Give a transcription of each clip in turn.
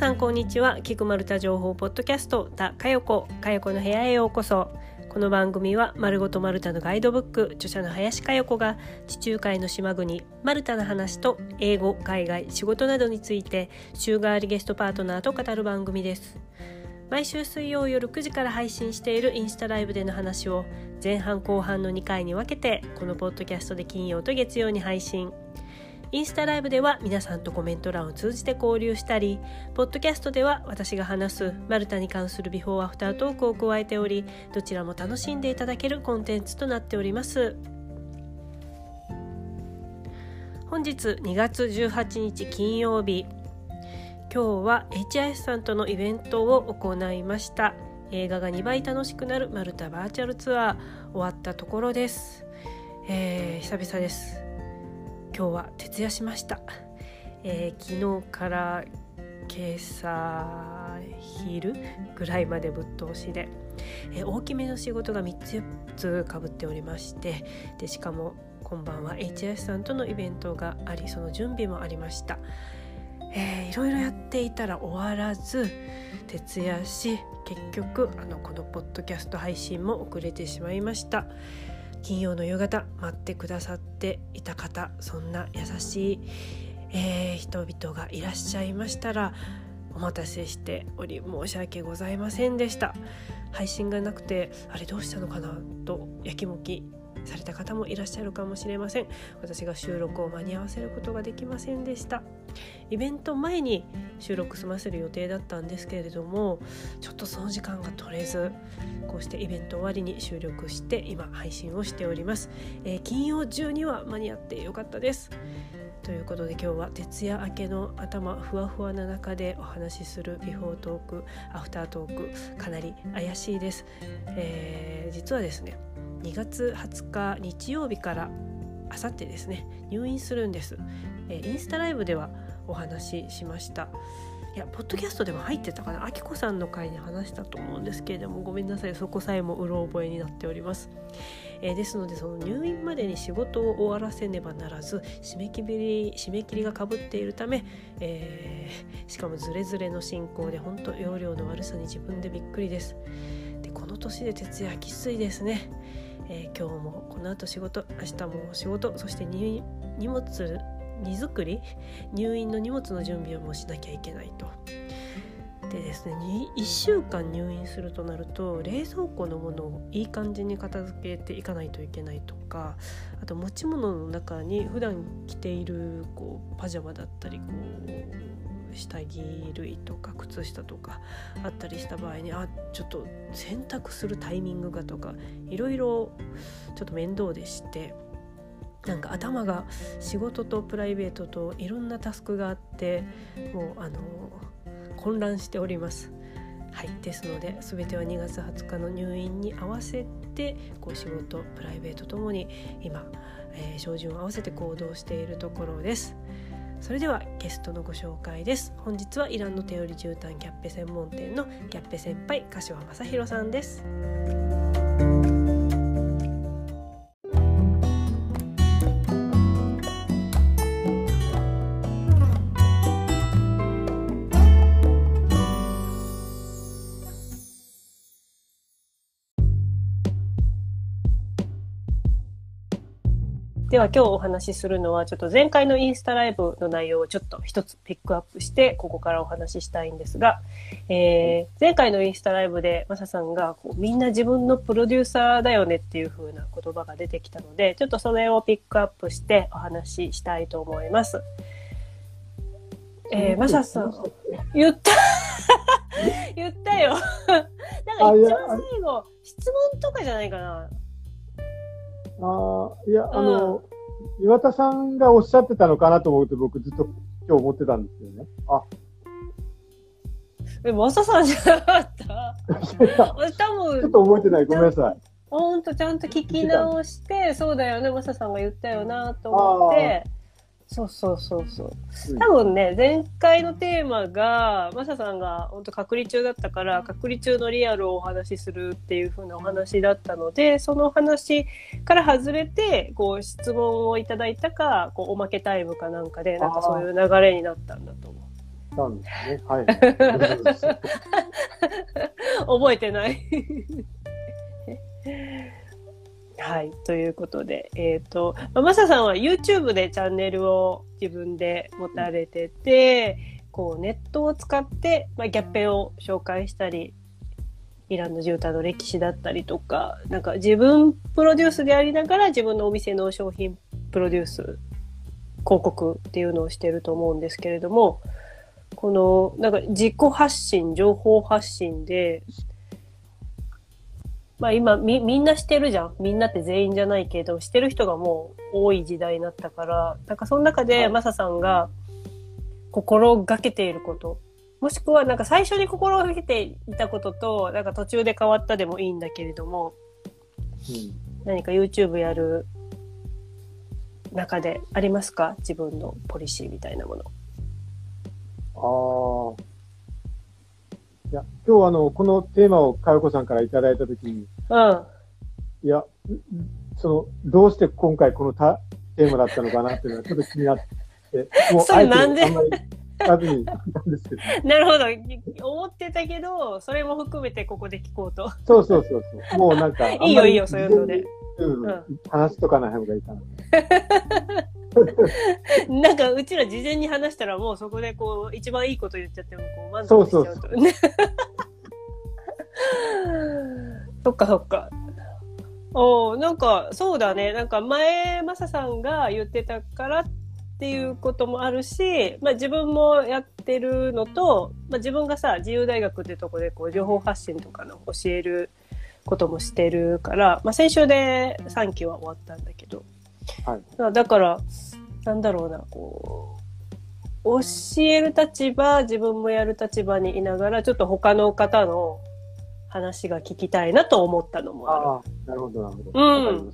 さんこんにちは。菊丸太情報ポッドキャストたかよこかよこの部屋へようこそ。この番組は丸ごとマルタのガイドブック著者の林佳代子が地中海の島国マルタの話と英語海外仕事などについて週替わりゲストパートナーと語る番組です。毎週水曜夜9時から配信しているインスタライブでの話を前半後半の2回に分けてこのポッドキャストで金曜と月曜に配信。インスタライブでは皆さんとコメント欄を通じて交流したりポッドキャストでは私が話すマルタに関するビフォーアフタートークを加えておりどちらも楽しんでいただけるコンテンツとなっております。本日2月18日金曜日今日は HIS さんとのイベントを行いました。映画が2倍楽しくなるマルタバーチャルツアー終わったところです、えー、久々です。今日は徹夜しました、えー、昨日から今朝昼ぐらいまでぶっ通しで、えー、大きめの仕事が3つ4つかぶっておりましてでしかも今晩は HS さんとのイベントがありその準備もありました、えー、いろいろやっていたら終わらず徹夜し結局あのこのポッドキャスト配信も遅れてしまいました。金曜の夕方待ってくださっていた方そんな優しい、えー、人々がいらっしゃいましたらお待たせしており申し訳ございませんでした。配信がなくてあれどうしたのかなとやきもきされた方もいらっしゃるかもしれません。私が収録を間に合わせることができませんでした。イベント前に収録済ませる予定だったんですけれどもちょっとその時間が取れずこうしてイベント終わりに収録して今配信をしております、えー、金曜中には間に合ってよかったです。ということで今日は徹夜明けの頭ふわふわな中でお話しするビフォートークアフタートークかなり怪しいです、えー、実はですね2月20日日曜日からあさってですね入院するんです、えー、インスタライブではお話ししました。いやポッドキャストでも入ってたかな？あきこさんの回に話したと思うんですけれどもごめんなさい。そこさえもうろ覚えになっております、えー、ですのでその入院までに仕事を終わらせねばならず締め切り締め切りがかぶっているため、えー、しかもズレズレの進行で本当容量の悪さに自分でびっくりですでこの年で徹夜きついですねえー、今日もこの後仕事明日も仕事そして荷物荷造り入院の荷物の準備をもしなきゃいけないと。でですね1週間入院するとなると冷蔵庫のものをいい感じに片付けていかないといけないとかあと持ち物の中に普段着ているこうパジャマだったりこう下着類とか靴下とかあったりした場合にあちょっと洗濯するタイミングがとかいろいろちょっと面倒でしてなんか頭が仕事とプライベートといろんなタスクがあってもうあの混乱しております。はい、ですので全ては2月20日の入院に合わせてこう仕事プライベートともに今、えー、照準を合わせて行動しているところです。それではゲストのご紹介です本日はイランの手織り絨毯キャッペ専門店のキャッペ先輩柏正弘さんですでは今日お話しするのはちょっと前回のインスタライブの内容をちょっと一つピックアップしてここからお話ししたいんですが、えー、前回のインスタライブでマサさんがこうみんな自分のプロデューサーだよねっていう風な言葉が出てきたのでちょっとそれをピックアップしてお話ししたいと思います。えー、マサさん。言った。言ったよ。なんか一番最後質問とかじゃないかなあいや、あの、岩田さんがおっしゃってたのかなと思うと、僕ずっと今日思ってたんですよね。あえ、マサさんじゃなかった？多分。ちょっと覚えてない。ごめんなさい。ほんとちゃんと聞き直して、そうだよね、マサさんが言ったよなと思って、そうそうそうそう。多分ね、前回のテーマが、マサさんが本当隔離中だったから、隔離中のリアルをお話しするっていう風なお話だったので、その話から外れて、こう質問をいただいたか、こうおまけタイムかなんかで、なんかそういう流れになったんだと思う。たんですね。はい。覚えてない。はい。ということで、えっ、と、まあマサさんは YouTube でチャンネルを自分で持たれてて、こう、ネットを使って、まあ、ギャッペを紹介したり、イランの絨毯の歴史だったりとか、なんか自分プロデュースでありながら自分のお店の商品プロデュース、広告っていうのをしてると思うんですけれども、この、なんか自己発信、情報発信で、まあ今み、みんなしてるじゃん。みんなって全員じゃないけど、してる人がもう多い時代になったから、なんかその中で、はいマサさんが心がけていること、もしくはなんか最初に心がけていたことと、なんか途中で変わったでもいいんだけれども、うん何か YouTube やる中でありますか？自分のポリシーみたいなもの。ああ。いや、今日あの、このテーマをかよこさんからいただいたときに、うん。いや、その、どうして今回このたテーマだったのかなっていうのはちょっと気になって、もうそれなんで？あえてあんまり聞かずにんですけど。なるほど。思ってたけど、それも含めてここで聞こうと。そうそうそうそう。もうなんか、いいよいいよそういうので。うん、うん話しとかない方がいいかな。なんか、うちら事前に話したらもうそこでこう、一番いいこと言っちゃってもこう満足しちゃうと。ね そっかそっか。おーなんか、そうだね。なんか前、マサさんが言ってたからっていうこともあるし、まあ自分もやってるのと、まあ自分がさ、自由大学ってとこでこう、情報発信とかの教えることもしてるから、まあ先週で3期は終わったんだけど、はい。あだから、なんだろうな、こう、教える立場、自分もやる立場にいながら、ちょっと他の方の話が聞きたいなと思ったのもある。ああ、なるほど、なるほど。うん。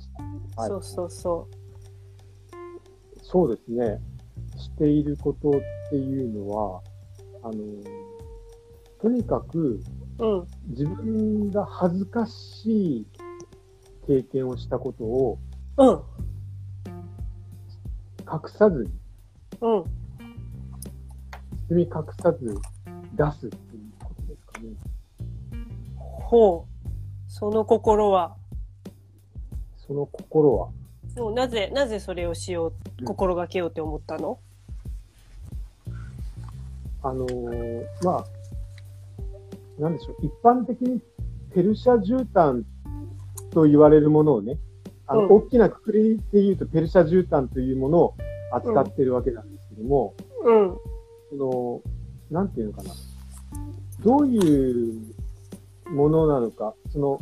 はいそうそうそそうですね。していることっていうのは、あの、とにかくう。うん。自分が恥ずかしい経験をしたことをうん。隠さずに、うん。包み隠さず出すっていうことですかね。ほう。その心は、その心は、もうなぜ、なぜそれをしよう、心がけようって思ったの？あのーまあ、なんでしょう、一般的にペルシャ絨毯と言われるものをね、あの、うん大きなくくりで言うとペルシャ絨毯というものを扱ってるわけなんですけども、うん。その、なんていうのかな。どういうものなのか、その、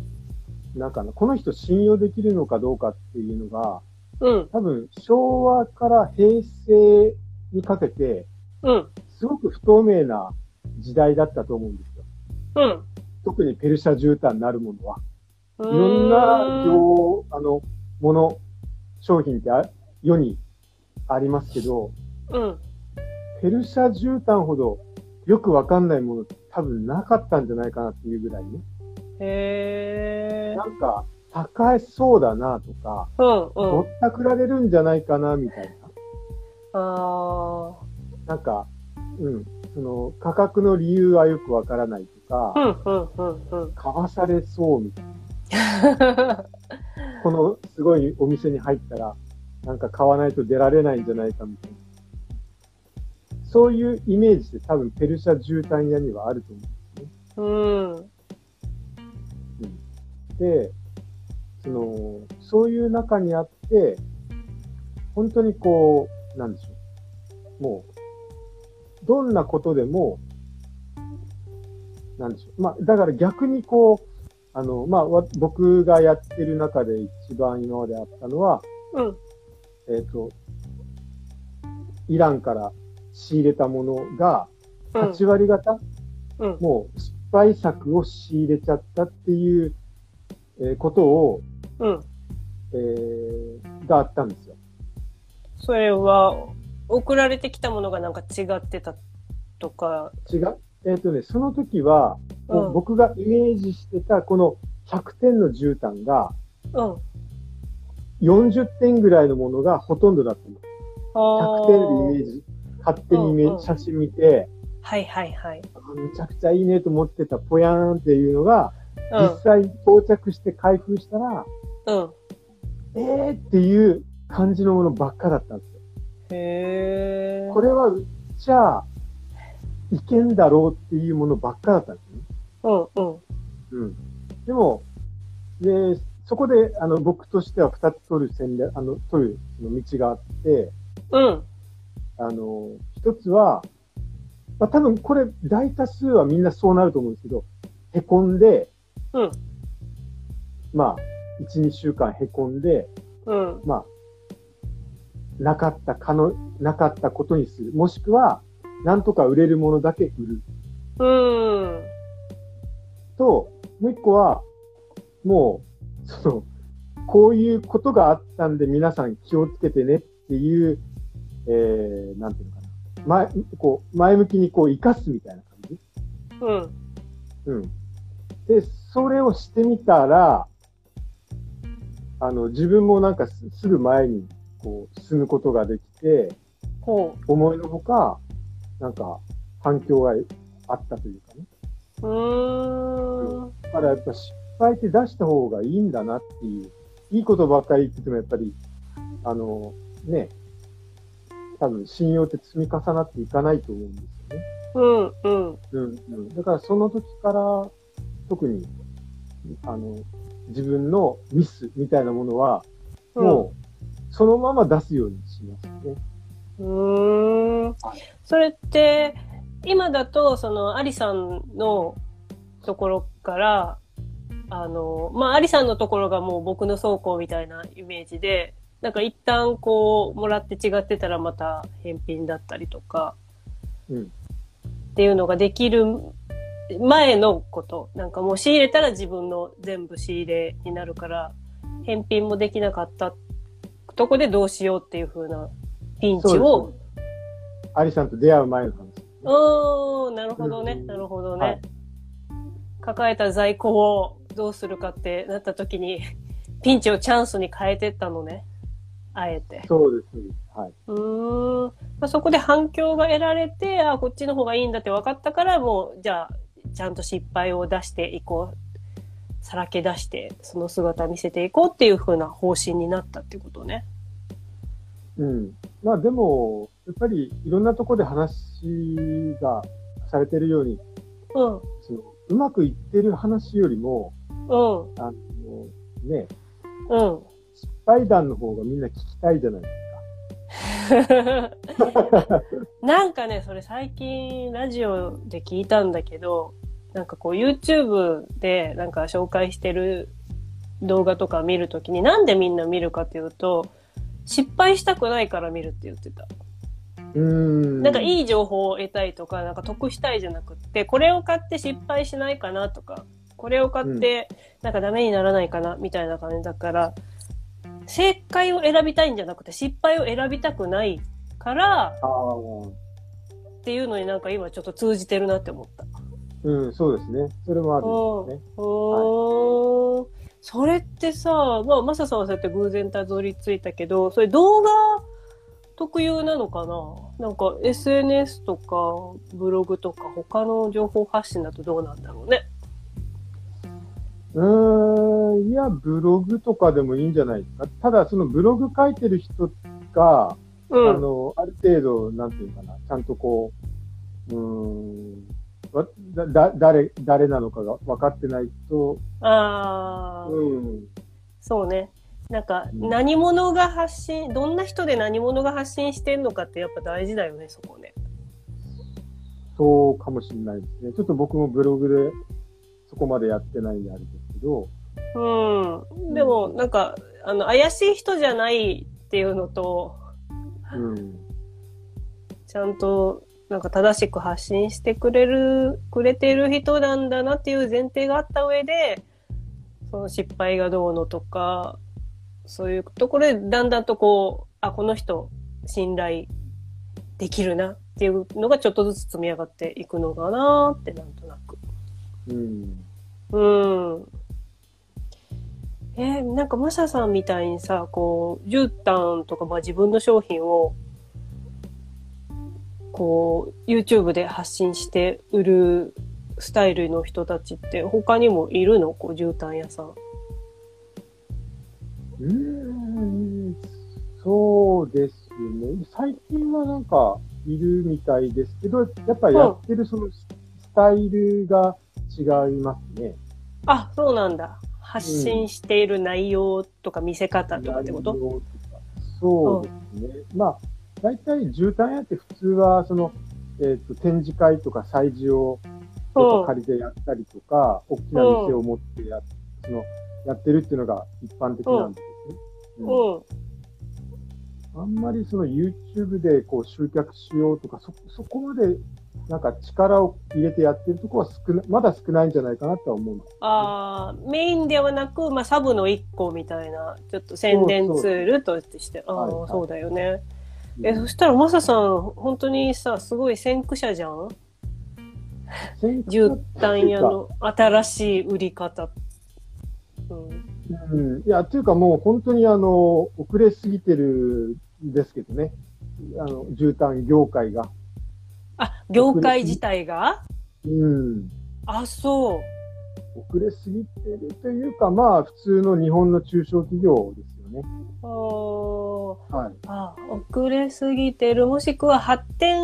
なんかな、この人信用できるのかどうかっていうのが、うん。多分昭和から平成にかけて、うん。すごく不透明な時代だったと思うんですよ。うん。特にペルシャ絨毯なるものは。いいろんな業、あの、もの、商品ってあ世にありますけど、うん。ペルシャ絨毯ほどよくわかんないもの多分なかったんじゃないかなっていうぐらいね。へえ。なんか、高そうだなとか、うん。うんぼ。ったくられるんじゃないかなみたいな。あなんか、うん、その価格の理由はよくわからないとか、あ。うん。うん。うん。うん。買わされそうみたいな。このすごいお店に入ったら、なんか買わないと出られないんじゃないかみたいな。そういうイメージって多分ペルシャ絨毯屋にはあると思うんですね。うん。で、その、そういう中にあって、本当にこう、なんでしょう。もう、どんなことでも、なんでしょう。まあ、だから逆にこう、あの、まあ、わ僕がやってる中で一番今まであったのは、うん。えっ、と、イランから仕入れたものが、うん。8割方、うん。もう失敗作を仕入れちゃったっていう、えーことを、うん。えーがあったんですよ。それは、送られてきたものがなんか違ってたとか？違うえっ、とね、その時は、うん僕がイメージしてたこの100点の絨毯がうん。40点ぐらいのものがほとんどだったの。あ100点でイメージ、勝手にイメーうんうんジ写真見て、はいはいはい。めちゃくちゃいいねと思ってたぽやーんっていうのが、うん、実際到着して開封したら、うん。えーっていう感じのものばっかだったんですよ。へー。これは、じゃあ、いけんだろうっていうものばっかだったんですね。うんうん。うん。でも、で、そこで、あの、僕としては二つ取る戦略、あの、取るの道があって、うん。あの、一つは、まあ、多分これ大多数はみんなそうなると思うんですけど、へこんで、うん。まあ、一、二週間へこんで、うん。まあ、なかったかの、なかったことにする。もしくは、なんとか売れるものだけ売る。うん。と、もう一個は、もう、その、こういうことがあったんで皆さん気をつけてねっていう、えー、なんていうのかな。前、こう、前向きにこう生かすみたいな感じ。うん。うん。で、それをしてみたら、あの、自分もなんかすぐ前にこう進むことができて、思いのほか、なんか反響があったというかね。うーん。だからやっぱ失敗って出した方がいいんだなっていう、いいことばっかり言っててもやっぱり、あの、ね、多分信用って積み重なっていかないと思うんですよね。うん、うん。うん、うん。だからその時から特に、あの、自分のミスみたいなものは、もう、そのまま出すようにしますね。うん。それって、今だと、その、アリさんのところから、あの、まあ、アリさんのところがもう僕の倉庫みたいなイメージで、なんか一旦こう、もらって違ってたらまた返品だったりとか、うん。っていうのができる前のこと。なんかもう仕入れたら自分の全部仕入れになるから、返品もできなかったとこでどうしようっていう風なピンチを。アリさんと出会う前の話、ね。おー、なるほどね、うん、なるほどね、はい。抱えた在庫をどうするかってなった時に、ピンチをチャンスに変えてったのね。あえて。そうです。はい。うん。まあ、そこで反響が得られて、あこっちの方がいいんだって分かったから、もう、じゃあ、ちゃんと失敗を出していこう。さらけ出して、その姿見せていこうっていう風な方針になったってことね。うん。まあでも、やっぱりいろんなところで話がされてるように、うん。そのうまくいってる話よりも、うん。あの、ね、うん。失敗談の方がみんな聞きたいじゃないですか。なんかね、それ最近ラジオで聞いたんだけど、なんかこう YouTube でなんか紹介してる動画とか見るときになんでみんな見るかっていうと、失敗したくないから見るって言ってた。うんなんかいい情報を得たいとか、なんか得したいじゃなくって、これを買って失敗しないかなとか、これを買ってなんかダメにならないかなみたいな感じだから、正解を選びたいんじゃなくて失敗を選びたくないから、っていうのになんか今ちょっと通じてるなって思った。うん、そうですね。それもあるんですね。はい、それってさ、まあ、マサさんはそうやって偶然たどり着いたけど、それ動画特有なのかな？なんか SNS とかブログとか他の情報発信だとどうなんだろうね。うーん、いや、ブログとかでもいいんじゃないですか？ただ、そのブログ書いてる人が、うん、あの、ある程度、なんていうかな、ちゃんとこう、うん、だ、誰、誰なのかが分かってないと。ああ。うん。そうね。なんか、何者が発信、どんな人で何者が発信してんのかってやっぱ大事だよね、そこね。そうかもしれないですね。ちょっと僕もブログでそこまでやってないんであれですけど。うん。でも、なんか、あの、怪しい人じゃないっていうのと、うん。ちゃんとなんか正しく発信してくれる、くれてる人なんだなっていう前提があった上で、その失敗がどうのとか、そういうところでだんだんとこう、あ、この人信頼できるなっていうのがちょっとずつ積み上がっていくのかなってなんとなく。うん。うん。えー、なんかマサさんみたいにさ、こう、絨毯とか、まあ自分の商品をこう、YouTube で発信して売るスタイルの人たちって他にもいるの？こう、絨毯屋さん。うん、そうですね。最近はなんかいるみたいですけど、やっぱりやってるそのスタイルが違いますね。あ、そうなんだ。発信している内容とか見せ方とかってこと、うん、そうですね。まあ、大体絨毯屋って普通は、その、えっ、ー、と、展示会とか催事を借りてやったりとか、大きな店を持ってや、その、やってるっていうのが一般的なんですね。う。ん。あんまりその YouTube でこう集客しようとか、そ、そこまでなんか力を入れてやってるとこは少な、まだ少ないんじゃないかなとは思うんです、ね、ああ、メインではなく、まあサブの一個みたいな、ちょっと宣伝ツールとして、ああ、そうだよね。え、そしたらマサさん、本当にさ、すごい先駆者じゃん？絨毯屋の新しい売り方。うん。うん、いや、っていうかもう本当にあの、遅れすぎてるんですけどね。あの、絨毯業界が。あ、業界自体が？うん。あ、そう。遅れすぎてるというか、まあ、普通の日本の中小企業ですよね。はい、あ遅れすぎてる、もしくは発展、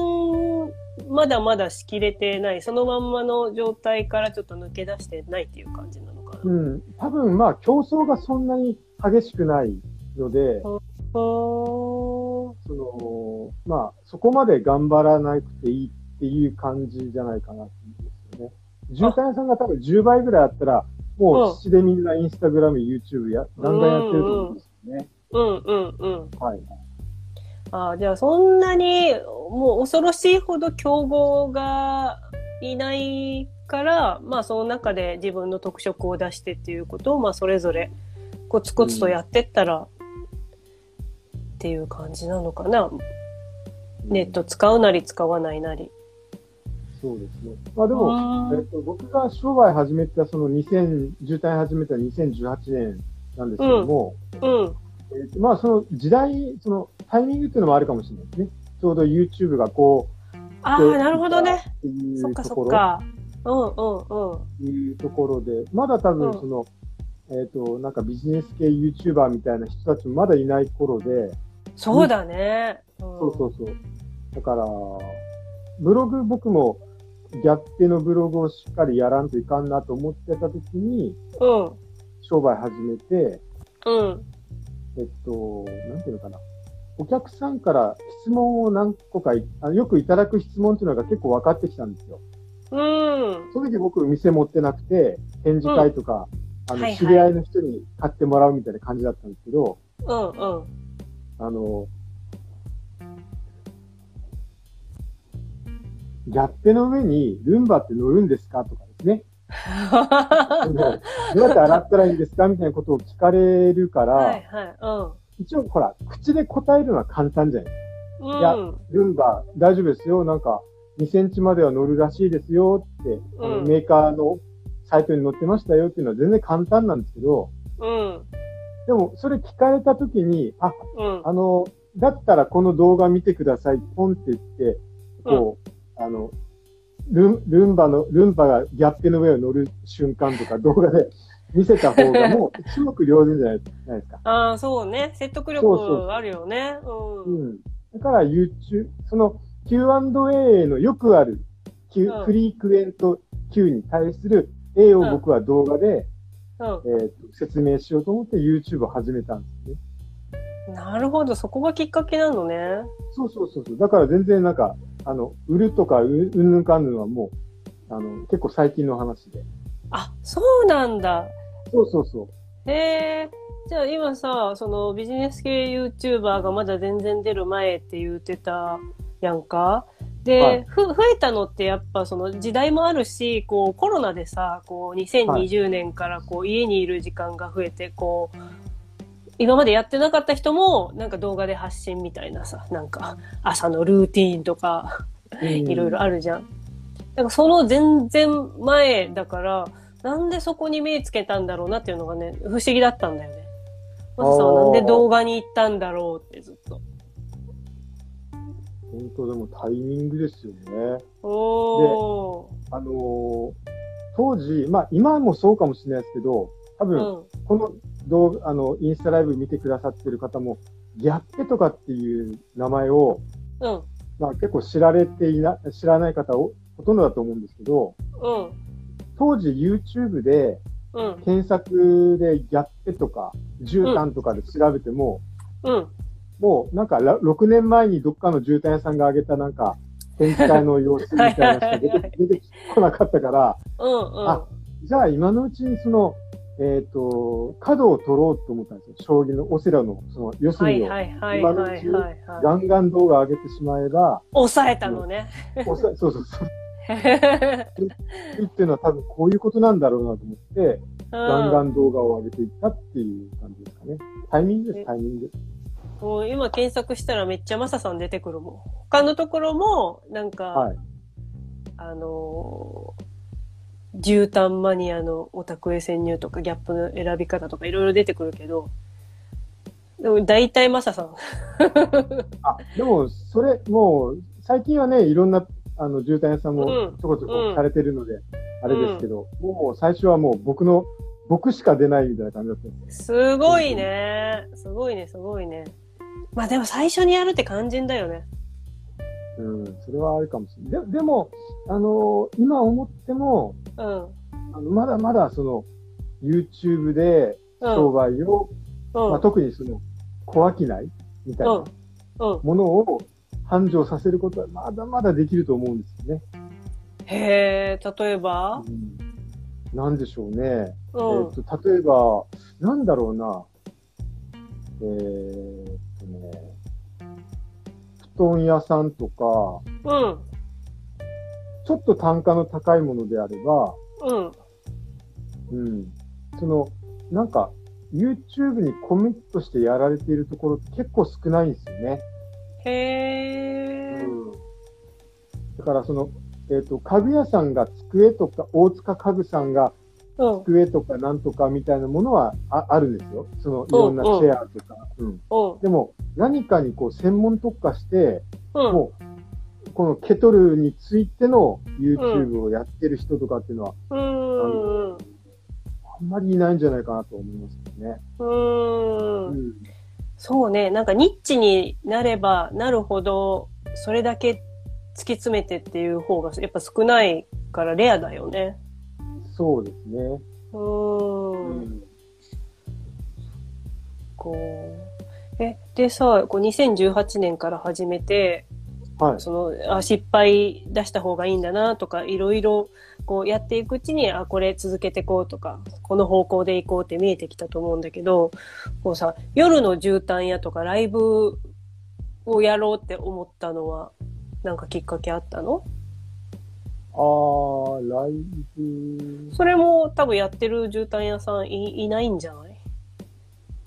まだまだしきれてない、そのまんまの状態からちょっと抜け出してないっていう感じなのかな。うん。多分、まあ、競争がそんなに激しくないので、その、まあ、そこまで頑張らなくていいっていう感じじゃないかなってうんですよね。絨毯屋さんが多分10倍ぐらいあったら、もう必死でみんなインスタグラム、YouTube や、ガンガンやってると思うんですよね。うんうんうん。はい。ああ、じゃあそんなに、もう恐ろしいほど競合がいないから、まあその中で自分の特色を出してっていうことを、まあそれぞれコツコツとやってったら、っていう感じなのかな。ネット使うなり使わないなり。そうですね。まあでも、えっと、僕が商売始めた、その2000、渋滞始めた2018年なんですけども、うん。うん、えー、まあその時代、そのタイミングっていうのもあるかもしれないですね。ちょうど YouTube がこう、ああ、なるほどね。そっかそっか。うんうんうん。いうところで、まだ多分その、うん、えっ、ー、と、なんかビジネス系 YouTuber みたいな人たちもまだいない頃で、そうだね。うん、そうそうそう。だから、ブログ僕も逆手のブログをしっかりやらんといかんなと思ってた時に、うん。商売始めて、うん。えっと、なんていうのかな。お客さんから質問を何個かあよくいただく質問っていうのが結構分かってきたんですよ。うん。その時僕店持ってなくて、展示会とか、うん、あの、はいはい、知り合いの人に買ってもらうみたいな感じだったんですけど、うんうん。あの、ギャッペの上にルンバって乗るんですか？とかですね。どうやって洗ったらいいんですかみたいなことを聞かれるから、はいはいうん、一応ほら、口で答えるのは簡単じゃないですか。うん、いや、ルンバ大丈夫ですよ。なんか、2センチまでは乗るらしいですよ。って、うん、メーカーのサイトに載ってましたよっていうのは全然簡単なんですけど、うん、でも、それ聞かれたときに、あ、うん、あの、だったらこの動画見てください、ポンって言って、こう、あの、ルンルンバの、ルンバがギャップの上を乗る瞬間とか動画で 見せた方がもう一目瞭然じゃないですか。ああ、そうね。説得力あるよね。うん。うん。だから YouTube、その Q&A のよくある、Q うん、フリークエント Q に対する A を僕は動画で、うん、えー、説明しようと思って YouTube を始めたんですね。なるほど、そこがきっかけなのね。そうそうそうそう。だから全然なんか、あの、売るとか、うんぬんかんぬんはもう、あの、結構最近の話で。あ、そうなんだ。そうそうそう。へえ。じゃあ今さ、そのビジネス系 YouTuber がまだ全然出る前って言ってたやんか。で、はい、ふ、増えたのってやっぱその時代もあるし、こうコロナでさ、こう2020年からこう家にいる時間が増えて、こう、今までやってなかった人も、なんか動画で発信みたいなさ、なんか朝のルーティーンとか、いろいろあるじゃん。なんかその全然前だから、なんでそこに目つけたんだろうなっていうのがね、不思議だったんだよね。まずさ、なんで動画に行ったんだろうってずっと。本当でもタイミングですよね。おで、あのー、当時、まあ今もそうかもしれないですけど、多分、うん、この動画、あの、インスタライブ見てくださってる方も、ギャッペとかっていう名前を、うん、まあ結構知られていな、知らない方をほとんどだと思うんですけど、うん、当時 YouTube で、検索でギャッペとか、絨毯とかで調べても、うん、もうなんか6年前にどっかの絨毯屋さんが上げたなんか、展開の様子みたいなしか出て出てこなかったから、うんうん、あ、じゃあ今のうちにその、えっ、ー、と、角を取ろうと思ったんですよ。将棋のオセラの、その、四隅を。今のうちにガンガン動画上げてしまえば。抑えたのね。抑え、そうそうそう。っていうのは多分こういうことなんだろうなと思って、ガンガン動画を上げていったっていう感じですかね。タイミングです、タイミング。もう今検索したらめっちゃマサさん出てくるもん。他のところも、なんか、はい、あのー、絨毯マニアのオタクへ潜入とかギャップの選び方とかいろいろ出てくるけど、でも大体マサさん。あ、でもそれ、もう最近はね、いろんなあの、絨毯屋さんもちょこちょこされてるので、あれですけど、もう最初はもう僕の、僕しか出ないみたいな感じだったすごいね。すごいね、すごいね。まあでも最初にやるって肝心だよね。うん、それはあるかもしれない。ででも、あのー、今思っても、うん、あのまだまだその、YouTube で商売を、うん、まあ、特にその、小商いみたいなものを繁盛させることはまだまだできると思うんですよね。へえ、例えば、うん、なんでしょうね。うん、えー、と、例えば、なんだろうな。えー、っとね、布団屋さんとか、うん。ちょっと単価の高いものであれば、うん。うん。その、なんか、YouTube にコミットしてやられているところって結構少ないんですよね。へー。うん、だからその、えっ、ー、と、家具屋さんが机とか、大塚家具さんが机とかなんとかみたいなものはああるんですよ。そのいろんなチェアとか。うん。でも、何かにこう専門特化して、もう、このケトルについての YouTube をやってる人とかっていうのは、うん、ああんまりいないんじゃないかなと思いますね。うん。うんそうね。なんかニッチになればなるほど、それだけ突き詰めてっていう方がやっぱ少ないからレアだよね。そうですね。うん。こう。え、でさ、こう2018年から始めて、はい、そのあ失敗出した方がいいんだなとかいろいろこうやっていくうちにあこれ続けていこうとかこの方向でいこうって見えてきたと思うんだけどこうさ夜の絨毯屋とかライブをやろうって思ったのはなんかきっかけあったの？ああ、ライブ。それも多分やってる絨毯屋さんいいないんじゃない？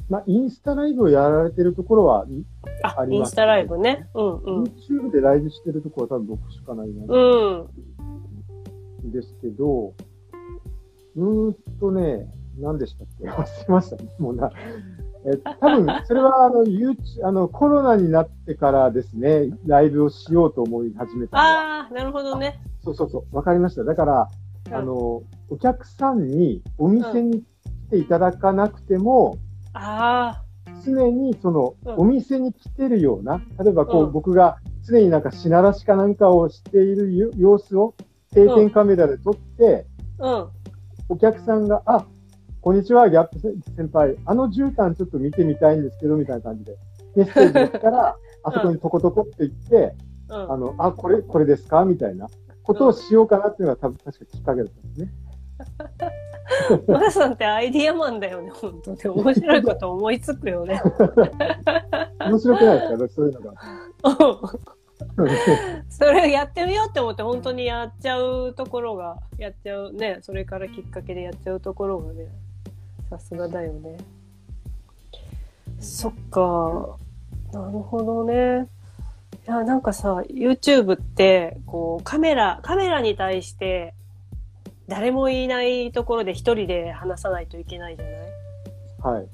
まあ、インスタライブをやられてるところはああります、ね、インスタライブね。うんうん。YouTube でライブしてるところは多分僕しかないな。うん。ですけど、うーんとね、何でしたっけ？忘れましたね。もうな。え、多分、それは、あの、YouTube、あの、コロナになってからですね、ライブをしようと思い始めたああ、なるほどね。そうそうそう。わかりました。だから、うん、あの、お客さんにお店に来ていただかなくても、ああ。常にその、お店に来てるような、例えばこう、僕が常になんか品出しかなんかをしている様子を定点カメラで撮って、うん、お客さんが、あ、こんにちは、ギャップ先輩、あの絨毯ちょっと見てみたいんですけど、みたいな感じで、メッセージが来たら、あそこにトコトコって言って、うん、あの、あ、これ、これですか？みたいなことをしようかなっていうのが多分確かきっかけだったんですね。マラさんってアイディアマンだよね、本当に。面白いこと思いつくよね。面白くないですか？ね、そういうのが。それやってみようって思って本当にやっちゃうところが、やっちゃうね、それからきっかけでやっちゃうところがね、さすがだよね。そっか。なるほどね。いや、なんかさ、YouTube って、こう、カメラ、カメラに対して、誰もいないところで一人で話さないといけないじゃない？はい。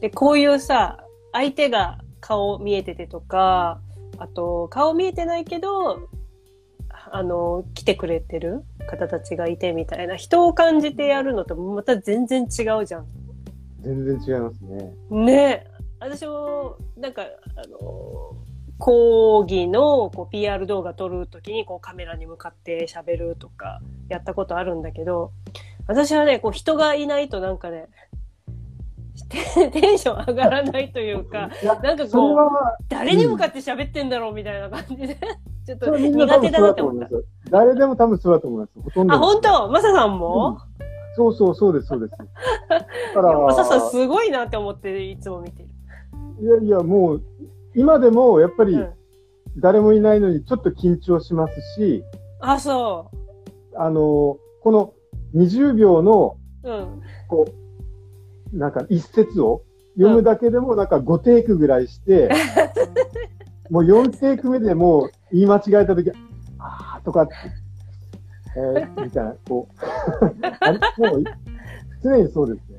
で、こういうさ、相手が顔見えててとか、あと、顔見えてないけど、あの、来てくれてる方たちがいてみたいな、人を感じてやるのとまた全然違うじゃん。全然違いますね。ね私も、なんか、あの、講義のこう PR 動画撮るときにこうカメラに向かって喋るとかやったことあるんだけど、私はね、こう人がいないとなんかね、テンション上がらないというか、なんかこう、誰に向かって喋ってんだろうみたいな感じで、ちょっと苦手だなって思った。誰でも多分そうだと思います。ほとんど。あ、本当？マサさんも、うん、そうそう、そうです、そうです。だから。マサさんすごいなって思っていつも見てる。いやいや、もう、今でもやっぱり、誰もいないのにちょっと緊張しますし、あ、そう。あの、この20秒の、うん、こう、なんか一節を読むだけでもなんか5テイクぐらいして、もう4テイク目でもう言い間違えたとき、あーとかって、えー、みたいな、こう、もう常にそうですね。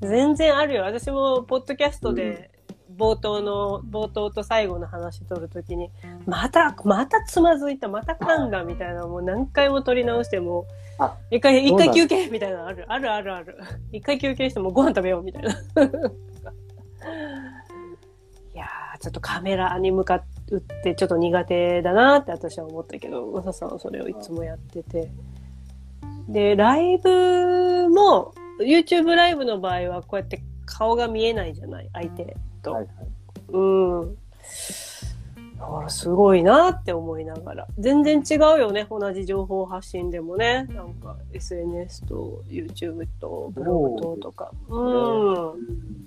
全然あるよ。私も、ポッドキャストで、冒頭の、冒頭と最後の話取るときに、また、またつまずいた、また噛んだみたいな、もう何回も取り直しても、一回、一回休憩みたいなのある、あるあるある。一回休憩してもご飯食べようみたいな。いやー、ちょっとカメラに向かってちょっと苦手だなって私は思ったけど、まささんはそれをいつもやってて。で、ライブも、YouTube ライブの場合はこうやって顔が見えないじゃない相手と。はいはい、うん。だからすごいなって思いながら。全然違うよね。同じ情報発信でもね。なんか SNS と YouTube とブログととか。うん。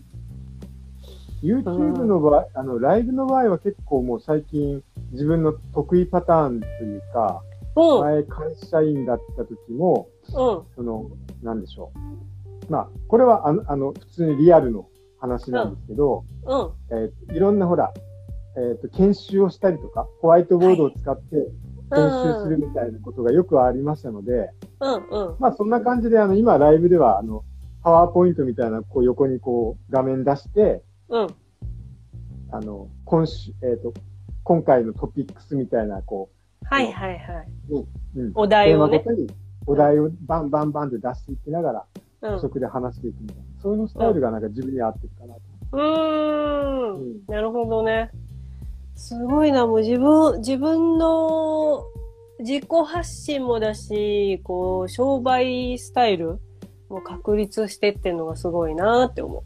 YouTube の場合、あの、ライブの場合は結構もう最近自分の得意パターンというか、うん、前会社員だった時も、うん、その、なんでしょう。まあ、これはあの、あの普通にリアルの話なんですけど、うん、えー、いろんなほら、えっ、ー、と、研修をしたりとか、ホワイトボードを使って研修するみたいなことがよくありましたので、うんうん、まあそんな感じで、あの、今ライブでは、あの、パワーポイントみたいな、こう横にこう画面出して、うん、あの、今週、えっ、ー、と、今回のトピックスみたいな、こう、はいはいはい。うん、お題をね。お題をバンバンバンって出していきながら、補足で話していくみたいな。そういうのスタイルがなんか自分に合ってるかなと。うん、うん。なるほどね。すごいな、もう自分、自分の自己発信もだし、こう、商売スタイルも確立してっていうのがすごいなって思う。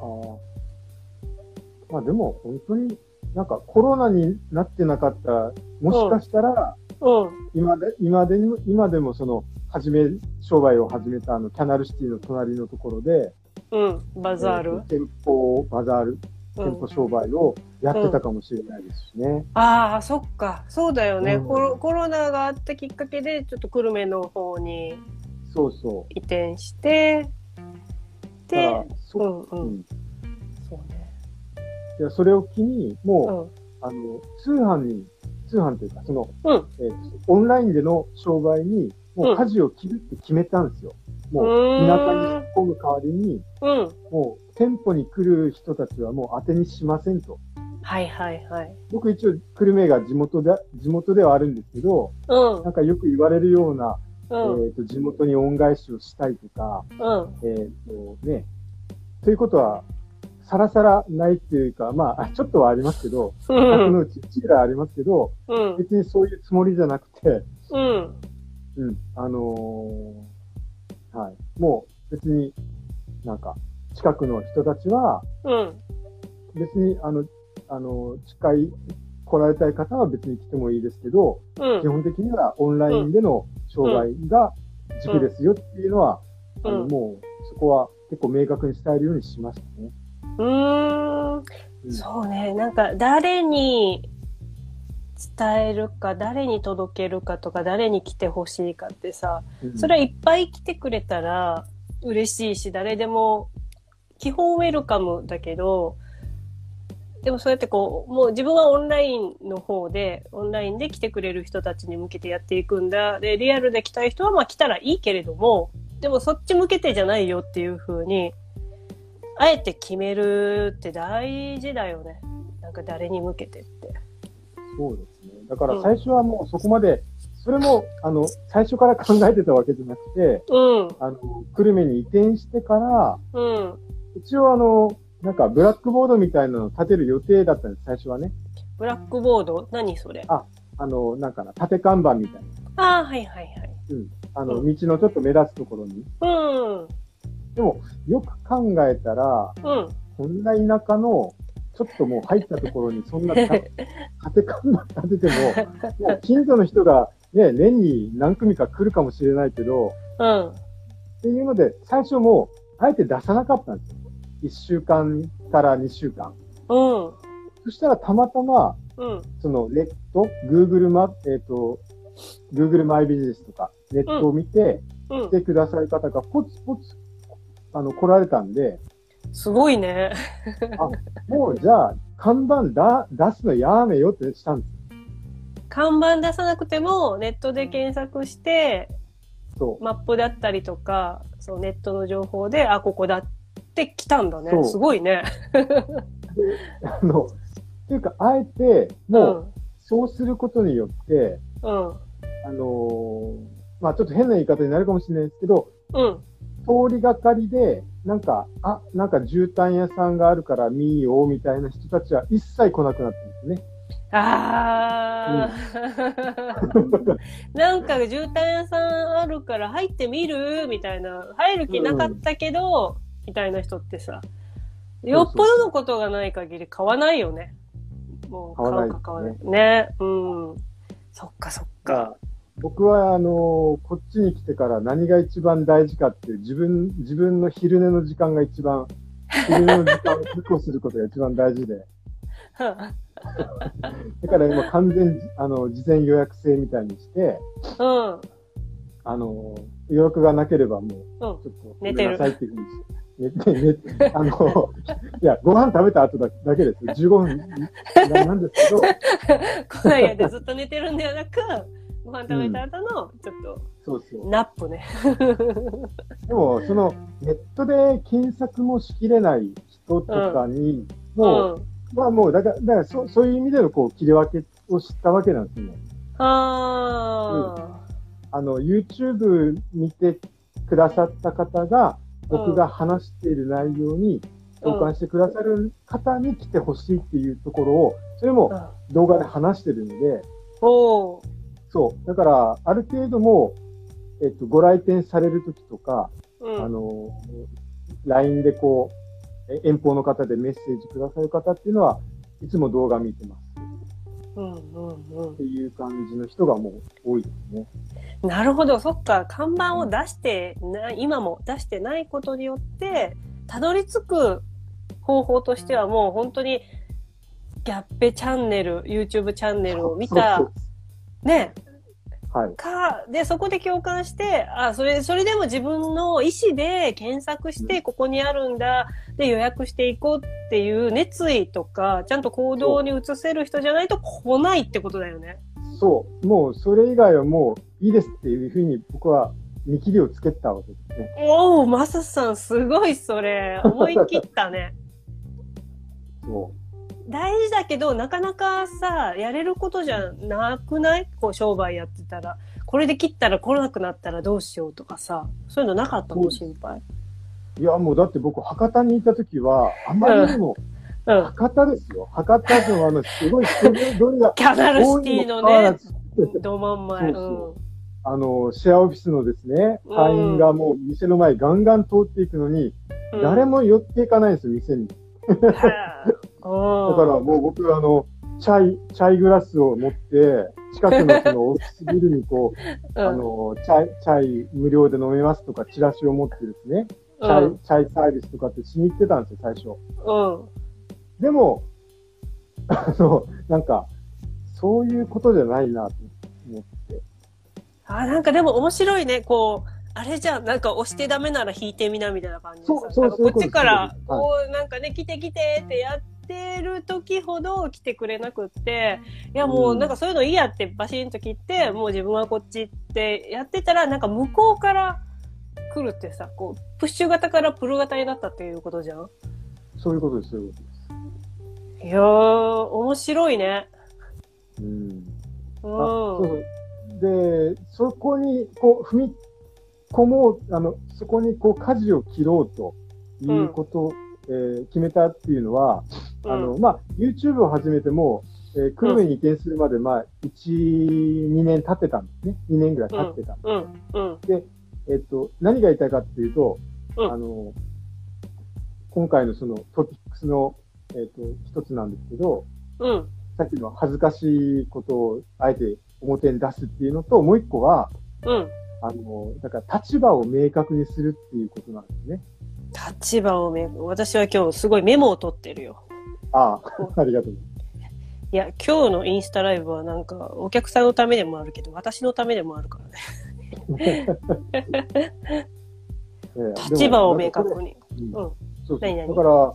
ああ。まあでも、本当になんかコロナになってなかったら、もしかしたら、うん、今で、今でも、今でもその、始め、商売を始めたあの、キャナルシティの隣のところで、うん、バザール、えー、店舗、バザール、店舗商売をやってたかもしれないですしね。うん、ああ、そっか。そうだよね、うん、コロ。コロナがあったきっかけで、ちょっと久留米の方に、そうそう。移転して、で、そう、うん、うん。そうね。いや、それを機に、もう、あの、通販に、通販というか、その、うん、えー、オンラインでの商売に、もう舵を切るって決めたんですよ。もう、田舎に引っ込む代わりに、うん、もう、店舗に来る人たちはもう当てにしませんと。はいはいはい。僕一応、久留米が地元で、地元ではあるんですけど、うん、なんかよく言われるような、うん、えっ、と、地元に恩返しをしたいとか、うん、えっ、とね、ということは、さらさらないっていうか、まあ、ちょっとはありますけど、うん、のうち1ぐらいありますけど、うん、別にそういうつもりじゃなくて、うん。うん、あのー、はい。もう別になんか、近くの人たちは、うん。別に、あの、あの、近い、来られたい方は別に来てもいいですけど、うん、基本的にはオンラインでの商売が軸ですよっていうのは、うん、あの、もう、そこは結構明確に伝えるようにしましたね。うーん。そうね。なんか、誰に伝えるか、誰に届けるかとか、誰に来てほしいかってさ、それはいっぱい来てくれたら嬉しいし、誰でも、基本ウェルカムだけど、でもそうやってこう、もう自分はオンラインの方で、オンラインで来てくれる人たちに向けてやっていくんだ。で、リアルで来たい人はまあ来たらいいけれども、でもそっち向けてじゃないよっていう風に、あえて決めるって大事だよね。なんか誰に向けてって。そうですね。だから最初はもうそこまで、それも、あの、最初から考えてたわけじゃなくて、うん。あの、久留米に移転してから、うん。一応あの、なんかブラックボードみたいなのを立てる予定だったんです、最初はね。ブラックボード？何それ？あ、あの、なんかな、縦看板みたいな。ああ、はいはいはい。うん。あの、道のちょっと目立つところに。うん。でも、よく考えたら、うん。こんな田舎の、ちょっともう入ったところにそんな縦看板立てても、もう近所の人がね、年に何組か来るかもしれないけど、うん。っていうので、最初もう、あえて出さなかったんですよ。1週間から2週間。うん。そしたらたまたま、うん、そのネット、Google マ、えっ、ー、と、Google マイビジネスとか、ネットを見て、うん、来てくださる方がポツポツ、あの、来られたんで、すごいね。あ、もうじゃあ、看板だ出すのやめよってしたんです。看板出さなくても、ネットで検索して、そうマップだったりとか、そうネットの情報で、あ、ここだって来たんだね。すごいね。あの、っていうか、あえて、もう、そうすることによって、うん、あのー、まあちょっと変な言い方になるかもしれないですけど、うん、通りがかりで、なんか、あ、なんか絨毯屋さんがあるから見ようみたいな人たちは一切来なくなってるんですね。ああ、うん、なんか絨毯屋さんあるから入ってみる？みたいな。入る気なかったけど、うん、みたいな人ってさ、よっぽどのことがない限り買わないよね。もう買うか買わない。ねね。うん。そっかそっか。僕は、あのー、こっちに来てから何が一番大事かっていう、自分、自分の昼寝の時間が一番、昼寝の時間を確保することが一番大事で。だから今完全、あの、事前予約制みたいにして、うん。あの、予約がなければもう、ちょっと寝てなさいっていうふうにして。寝て、寝て、あの、いや、ご飯食べた後だだけです。15分なんですけど。来ないやでずっと寝てるんではなく、ご飯食べた後の、ちょっと、そうそう。 nap ね。でも、その、ネットで検索もしきれない人とかに、もう、うんまあもう、だから、だからそそういう意味でのこう切り分けを知ったわけなんですね。ああ、うん。あの、YouTube 見てくださった方が、僕が話している内容に共感してくださる方に来てほしいっていうところを、それも動画で話してるので、おそう。だから、ある程度も、えっと、ご来店されるときとか、うん、あの、LINE でこう、遠方の方でメッセージくださる方っていうのは、いつも動画見てます。うんうんうん。っていう感じの人がもう多いですね。なるほど、そっか。看板を出してな、今も出してないことによって、たどり着く方法としてはもう本当に、ギャッペチャンネル、YouTube チャンネルを見た、ね、はい。か、で、そこで共感して、あ、それ、それでも自分の意思で検索して、ここにあるんだ、で、予約していこうっていう熱意とか、ちゃんと行動に移せる人じゃないと来ないってことだよね。そう。もう、それ以外はもういいですっていうふうに僕は見切りをつけたわけですね。おお、マサさん、すごいそれ。思い切ったね。そう。大事だけど、なかなかさ、やれることじゃなくない？こう、商売やってたら。これで切ったら来なくなったらどうしようとかさ、そういうのなかったの？心配。いや、もうだって僕、博多にいた時は、あまりにも、うん、博多ですよ。博多のあの、すごい人通りが。キャナルシティのね、ど真ん前。そうそうあの、シェアオフィスのですね、会員がもう店の前ガンガン通っていくのに、うん、誰も寄っていかないんですよ、店に。だからもう僕、あの、チャイ、チャイグラスを持って、近くのその オフィスビルにこう、うん、あの、チャイ、チャイ無料で飲めますとか、チラシを持ってですね、チャイ、うん、チャイサービスとかってしに行ってたんですよ、最初。うん。でも、あの、なんか、そういうことじゃないなと思って。あ、なんかでも面白いね、こう、あれじゃん、なんか押してダメなら引いてみなみたいな感じでさ。そうそうそうこっちから、こう、なんかね、来て来てってやってる時ほど来てくれなくって、いやもうなんかそういうのいいやってバシンと切って、もう自分はこっちってやってたら、なんか向こうから来るってさ、こう、プッシュ型からプル型になったっていうことじゃん？そういうことです、そういうことです。いやー、面白いね。うん。そうで、そこにこう踏み込もう、あの、そこにこう舵を切ろうということを、うん、えー、決めたっていうのは、うん、あの、まあ、YouTube を始めても、えー、久留米に移転するまで、まあ、1、2年経ってたんですね。2年ぐらい経ってたんです。うん、で、えっと、何が言いたいかっていうと、あの、今回のそのトピックスの、えっと、一つなんですけど、うん、さっきの恥ずかしいことをあえて表に出すっていうのと、もう一個は、うん、あの、だから立場を明確にするっていうことなんですね。立場を明確、私は今日すごいメモを取ってるよ。ああ、ありがとう。いや、今日のインスタライブはなんか、お客さんのためでもあるけど、私のためでもあるからね。立場を明確に。うん。そう何々だから、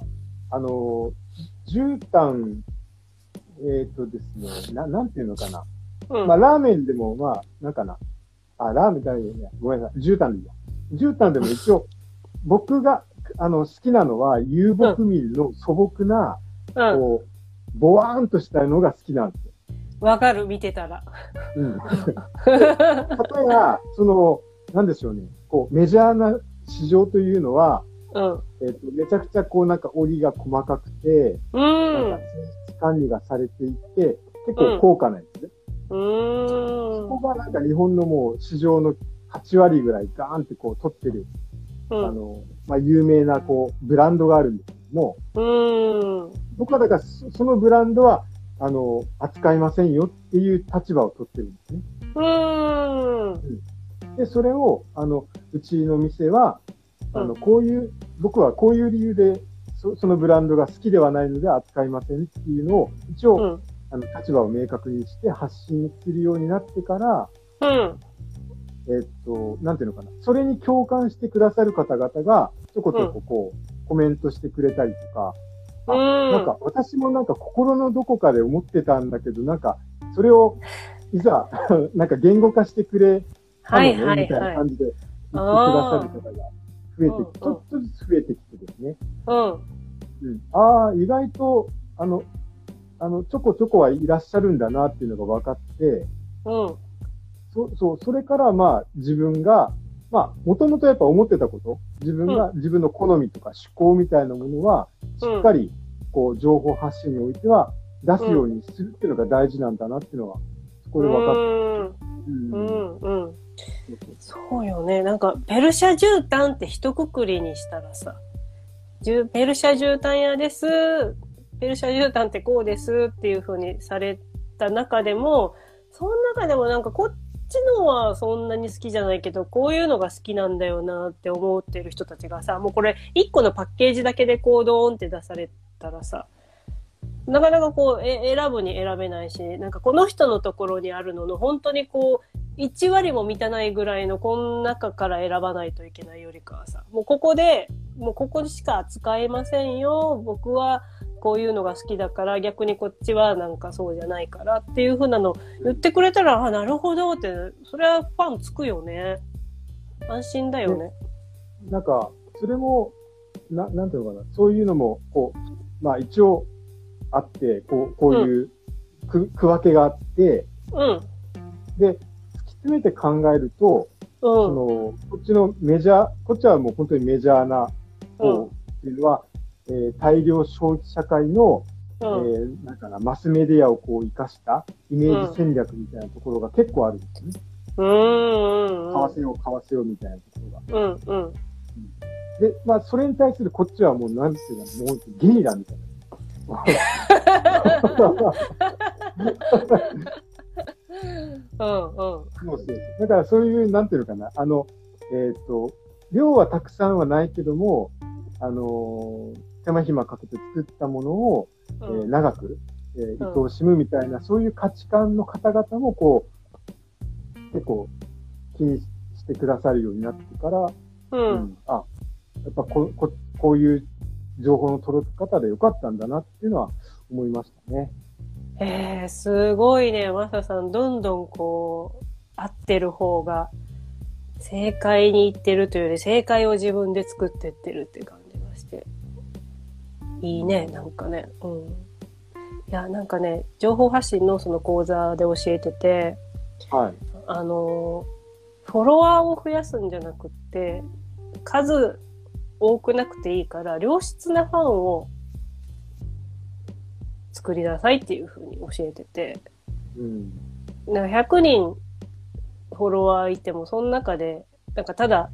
あの、絨毯、えっ、ー、とですね、ななんていうのかな。うん、まあ、ラーメンでも、まあ、なんかな。あ、ラーメンだよね。ごめんなさい。絨毯でいいや。絨毯でも一応、僕が、あの、好きなのは、遊牧民の素朴な、うん、こう、ボワーンとしたのが好きなんですよ。わかる、見てたら。うん。例えば、その、なんでしょうね。こう、メジャーな市場というのは、うん、えっ、と、めちゃくちゃこうなんか折りが細かくて、うん、なんか管理がされていて、結構高価なんですね。うん、そこがなんか日本のもう市場の8割ぐらいガーンってこう取ってる、うん、あの、まあ、有名なこうブランドがあるんですけども、うん、僕はだからそのブランドは、あの、扱いませんよっていう立場を取ってるんですね。うん、で、それを、あの、うちの店は、あの、こういう、僕はこういう理由でそ、そのブランドが好きではないので扱いませんっていうのを、一応、うん、あの、立場を明確にして発信するようになってから、うん、えっと、なんていうのかな。それに共感してくださる方々が、ちょこちょここう、うん、コメントしてくれたりとか、あ、なんか私もなんか心のどこかで思ってたんだけど、なんか、それを、いざ、なんか言語化してくれたのね、はいはいはい、みたいな感じで言ってくださる方が増えて、うん、ちょっとずつ増えてきてですね。うん。うん、ああ、意外と、あの、あの、ちょこちょこはいらっしゃるんだなっていうのが分かって、うん。そ、そう、それからまあ自分が、まあ、もともとやっぱ思ってたこと、自分が、うん、自分の好みとか思考みたいなものは、しっかり、こう、情報発信においては出すようにするっていうのが大事なんだなっていうのは、そこで分かった。うん。うん、うん。そうよね。なんか、ペルシャ絨毯って一括りにしたらさ、ペルシャ絨毯屋です。ペルシャ絨毯ってこうですっていう風にされた中でも、その中でもなんかこっちのはそんなに好きじゃないけど、こういうのが好きなんだよなって思ってる人たちがさ、もうこれ一個のパッケージだけでこうドーンって出されたらさ、なかなかこう、え、選ぶに選べないし、なんかこの人のところにあるのの、本当にこう、1割も満たないぐらいのこの中から選ばないといけないよりかはさ、もうここで、もうここしか扱えませんよ。僕はこういうのが好きだから、逆にこっちはなんかそうじゃないからっていう風なの言ってくれたら、あ、なるほどって、それはファンつくよね。安心だよね。なんか、それも、な、なんていうのかな。そういうのも、こう、まあ一応あって、こう、こういう区、うん、区分けがあって、うん。で、詰めて考えると、うん、その、こっちのメジャー、こっちはもう本当にメジャーな方っていうのは、うん、えー、大量消費社会の、うん、えー、なんかな、マスメディアをこう活かしたイメージ戦略みたいなところが結構あるんですね。うんうんうん。買わせよう、買わせようみたいなところが。うんうん。で、まあ、それに対するこっちはもう、なんていうの、もうゲリラみたいな。うんうん。そうそうだからそういう、なんていうのかな、あの、えっ、ー、と、量はたくさんはないけども、あのー、手間暇かけて作ったものを、うん、えー、長く、えー、愛おしむみたいな、うん、そういう価値観の方々も、こう、結構気にしてくださるようになってから、うん、うん、あ、やっぱこここういう情報の届き方でよかったんだなっていうのは思いましたね。えー、すごいね。マサさん、どんどんこう、合ってる方が、正解にいってるというより、正解を自分で作ってってるって感じ。いいね、なんかね。うん。やなんかね情報発信のその講座で教えてて、はい、あのフォロワーを増やすんじゃなくって数多くなくていいから良質なファンを作りなさいっていうふうに教えてて、うん、なんか100人フォロワーいてもその中でなんかただ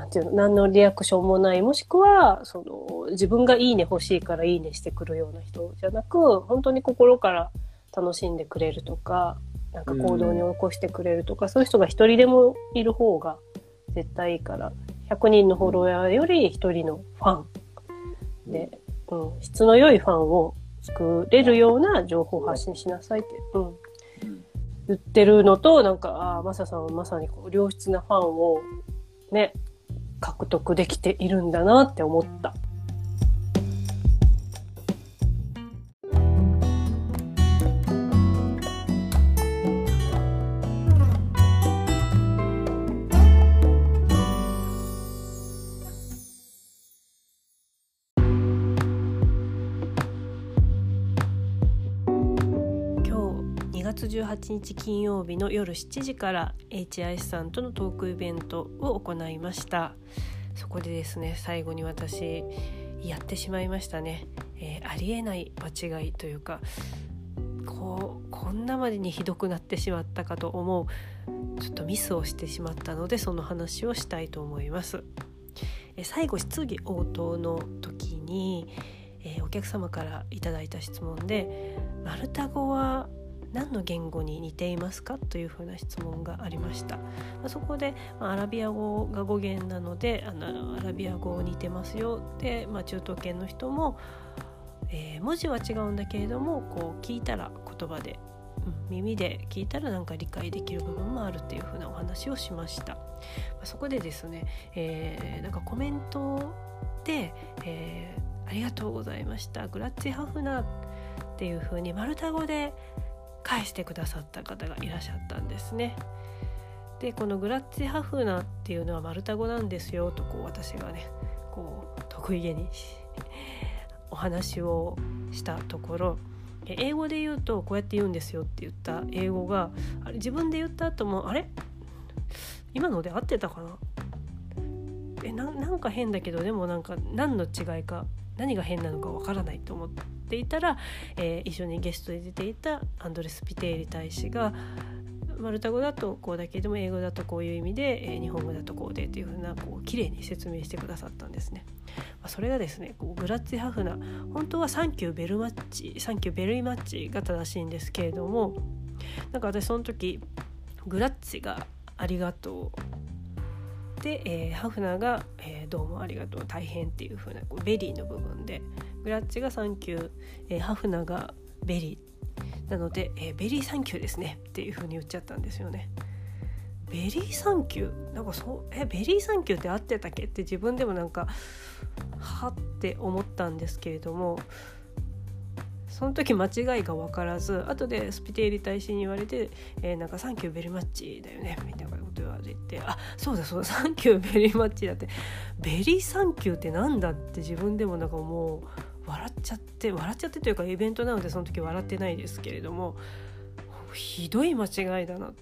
なんていうの何のリアクションもないもしくはその自分がいいね欲しいからいいねしてくるような人じゃなく本当に心から楽しんでくれるとかなんか行動に起こしてくれるとか、うん、そういう人が一人でもいる方が絶対いいから100人のフォロワーより1人のファン。で、うん、質の良いファンを作れるような情報を発信しなさいって、うん、言ってるのとなんかああマサさんはまさにこう良質なファンをね獲得できているんだなって思った。18日金曜日の夜7時から HIS さんとのトークイベントを行いましたそこでですね最後に私やってしまいましたね、えー、ありえない間違いというかこうこんなまでにひどくなってしまったかと思うちょっとミスをしてしまったのでその話をしたいと思います。え最後質疑応答の時に、え、お客様からいただいた質問で「マルタ語は何の言語に似ていますかというふうな質問がありました、まあ、そこで、まあ、アラビア語が語源なのであのアラビア語似てますよで、まあ、中東圏の人も、えー、文字は違うんだけれどもこう聞いたら言葉で、うん、耳で聞いたらなんか理解できる部分もあるというふうなお話をしました、まあ、そこでですね、えー、なんかコメントで、えー、ありがとうございました。グラッツィハフナっていうふうにマルタ語で返してくださった方がいらっしゃったんですね。でこのグラッツィハフナっていうのはマルタ語なんですよとこう私がねこう得意げにお話をしたところ。英語で言うとこうやって言うんですよって言った英語があれ自分で言った後もあれ？今ので合ってたかな？えなんか変だけどでもなんか何の違いか何が変なのかわからないと思っていたら、えー、一緒にゲストで出ていたアンドレス・ピテーリ大使がマルタ語だとこうだけども英語だとこういう意味で、えー、日本語だとこうでっていうふうなこう綺麗に説明してくださったんですね。まあ、それがですねこう Grazzi ħafna 本当は thank you very much thank you very much が正しいんですけれどもなんか私その時 Grazzi がありがとうで、えー、 ħafna が、えー、どうもありがとう大変っていう風なこう very の部分で Grazzi が thank you、えー、 ħafna が very なので、えー、 very thank you ですねっていう風に言っちゃったんですよね。 very thank you？なんかそうえ very thank you って合ってたっけって自分でもなんかはって思ったんですけれどもその時間違いが分からず後でスピテーリ大使に言われて「えー、なんか thank you very much だよね」みたいなこと言われて「あそうだそうだ thank you very much だ」って「 very thank you ってなんだ?」って自分でもなんかもう笑っちゃって笑っちゃってというかイベントなのでその時笑ってないですけれどもひどい間違いだな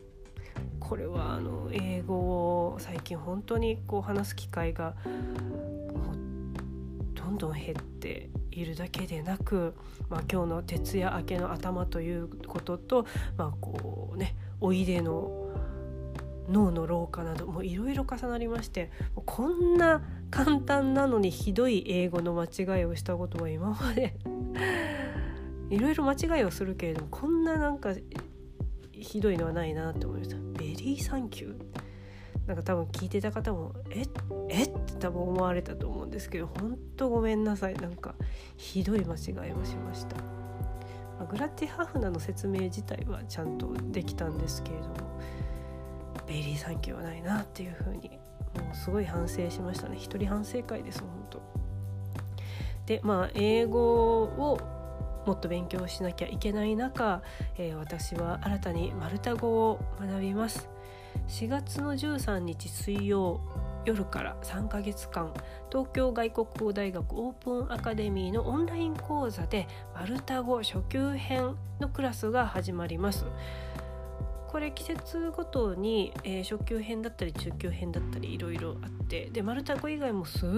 これはあの英語を最近本当にこう話す機会がどんどん減っているだけでなく、まあ、今日の徹夜明けの頭ということと、まあこうね、おいでの脳の老化などもいろいろ重なりましてこんな簡単なのにひどい英語の間違いをしたことは今まで いろいろ間違いをするけれどもこんななんかひどいのはないなって思いました。 very thank you？なんか多分聞いてた方も「え？え？っ?」て多分思われたと思うんですけど本当ごめんなさいなんかひどい間違いをしました、 Grazzi ħafna の説明自体はちゃんとできたんですけれども very thank you はないなっていうふうにもうすごい反省しましたね。一人反省会です本当。でまあ英語をもっと勉強しなきゃいけない中、えー、私は新たにマルタ語を学びます。4月の13日水曜夜から3ヶ月間東京外国語大学オープンアカデミーのオンライン講座でマルタ語初級編のクラスが始まります。これ季節ごとに、えー、初級編だったり中級編だったりいろいろあってでマルタ語以外もすっ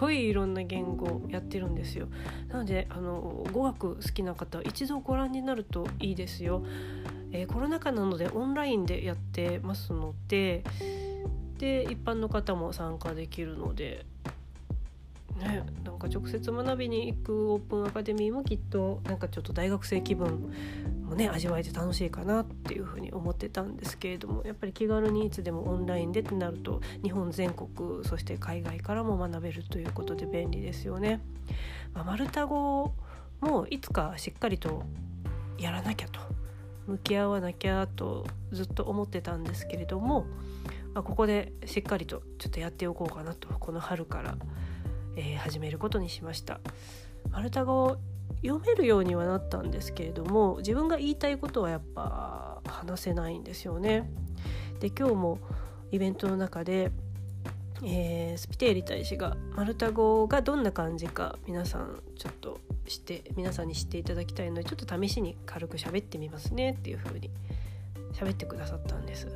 ごいいろんな言語やってるんですよ。なのであの語学好きな方一度ご覧になるといいですよ、えー、コロナ禍なのでオンラインでやってますのでで一般の方も参加できるのでね、なんか直接学びに行くオープンアカデミーもきっとなんかちょっと大学生気分もね味わえて楽しいかなっていうふうに思ってたんですけれどもやっぱり気軽にいつでもオンラインでってなると日本全国そして海外からも学べるということで便利ですよね。まあ、マルタ語もいつかしっかりとやらなきゃと向き合わなきゃとずっと思ってたんですけれども、まあ、ここでしっかりとちょっとやっておこうかなとこの春から、えー、始めることにしました。マルタ語読めるようにはなったんですけれども自分が言いたいことはやっぱ話せないんですよね。で今日もイベントの中で、えー、スピテーリ大使がマルタ語がどんな感じか皆さんちょっとして皆さんに知っていただきたいのでちょっと試しに軽く喋ってみますねっていう風に喋ってくださったんです。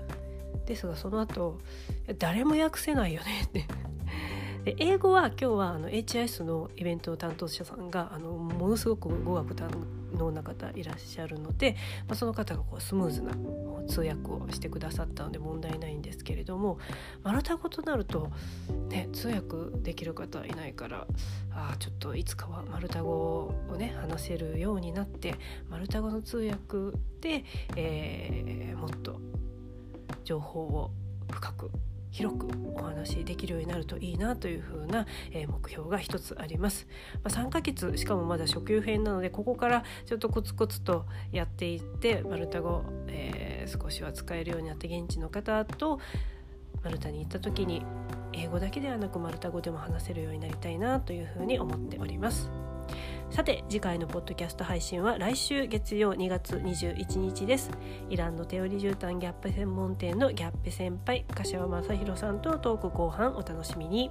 ですがその後誰も訳せないよねってで英語は今日はあの HIS のイベントの担当者さんがあのものすごく語学堪能な方いらっしゃるので、まあ、その方がこうスムーズな通訳をしてくださったので問題ないんですけれどもマルタ語となると、ね、通訳できる方いないからあちょっといつかはマルタ語をね話せるようになってマルタ語の通訳で、えー、もっと情報を深く広くお話しできるようになるといいなというふうな、え目標が一つあります、まあ、3ヶ月しかもまだ初級編なのでここからちょっとコツコツとやっていってマルタ語、えー、少しは使えるようになって現地の方とマルタに行った時に英語だけではなくマルタ語でも話せるようになりたいなというふうに思っております。さて次回のポッドキャスト配信は来週月曜2月21日です。イランの手織り絨毯ギャップ専門店のギャップ先輩柏正弘さんとトーク後半お楽しみに。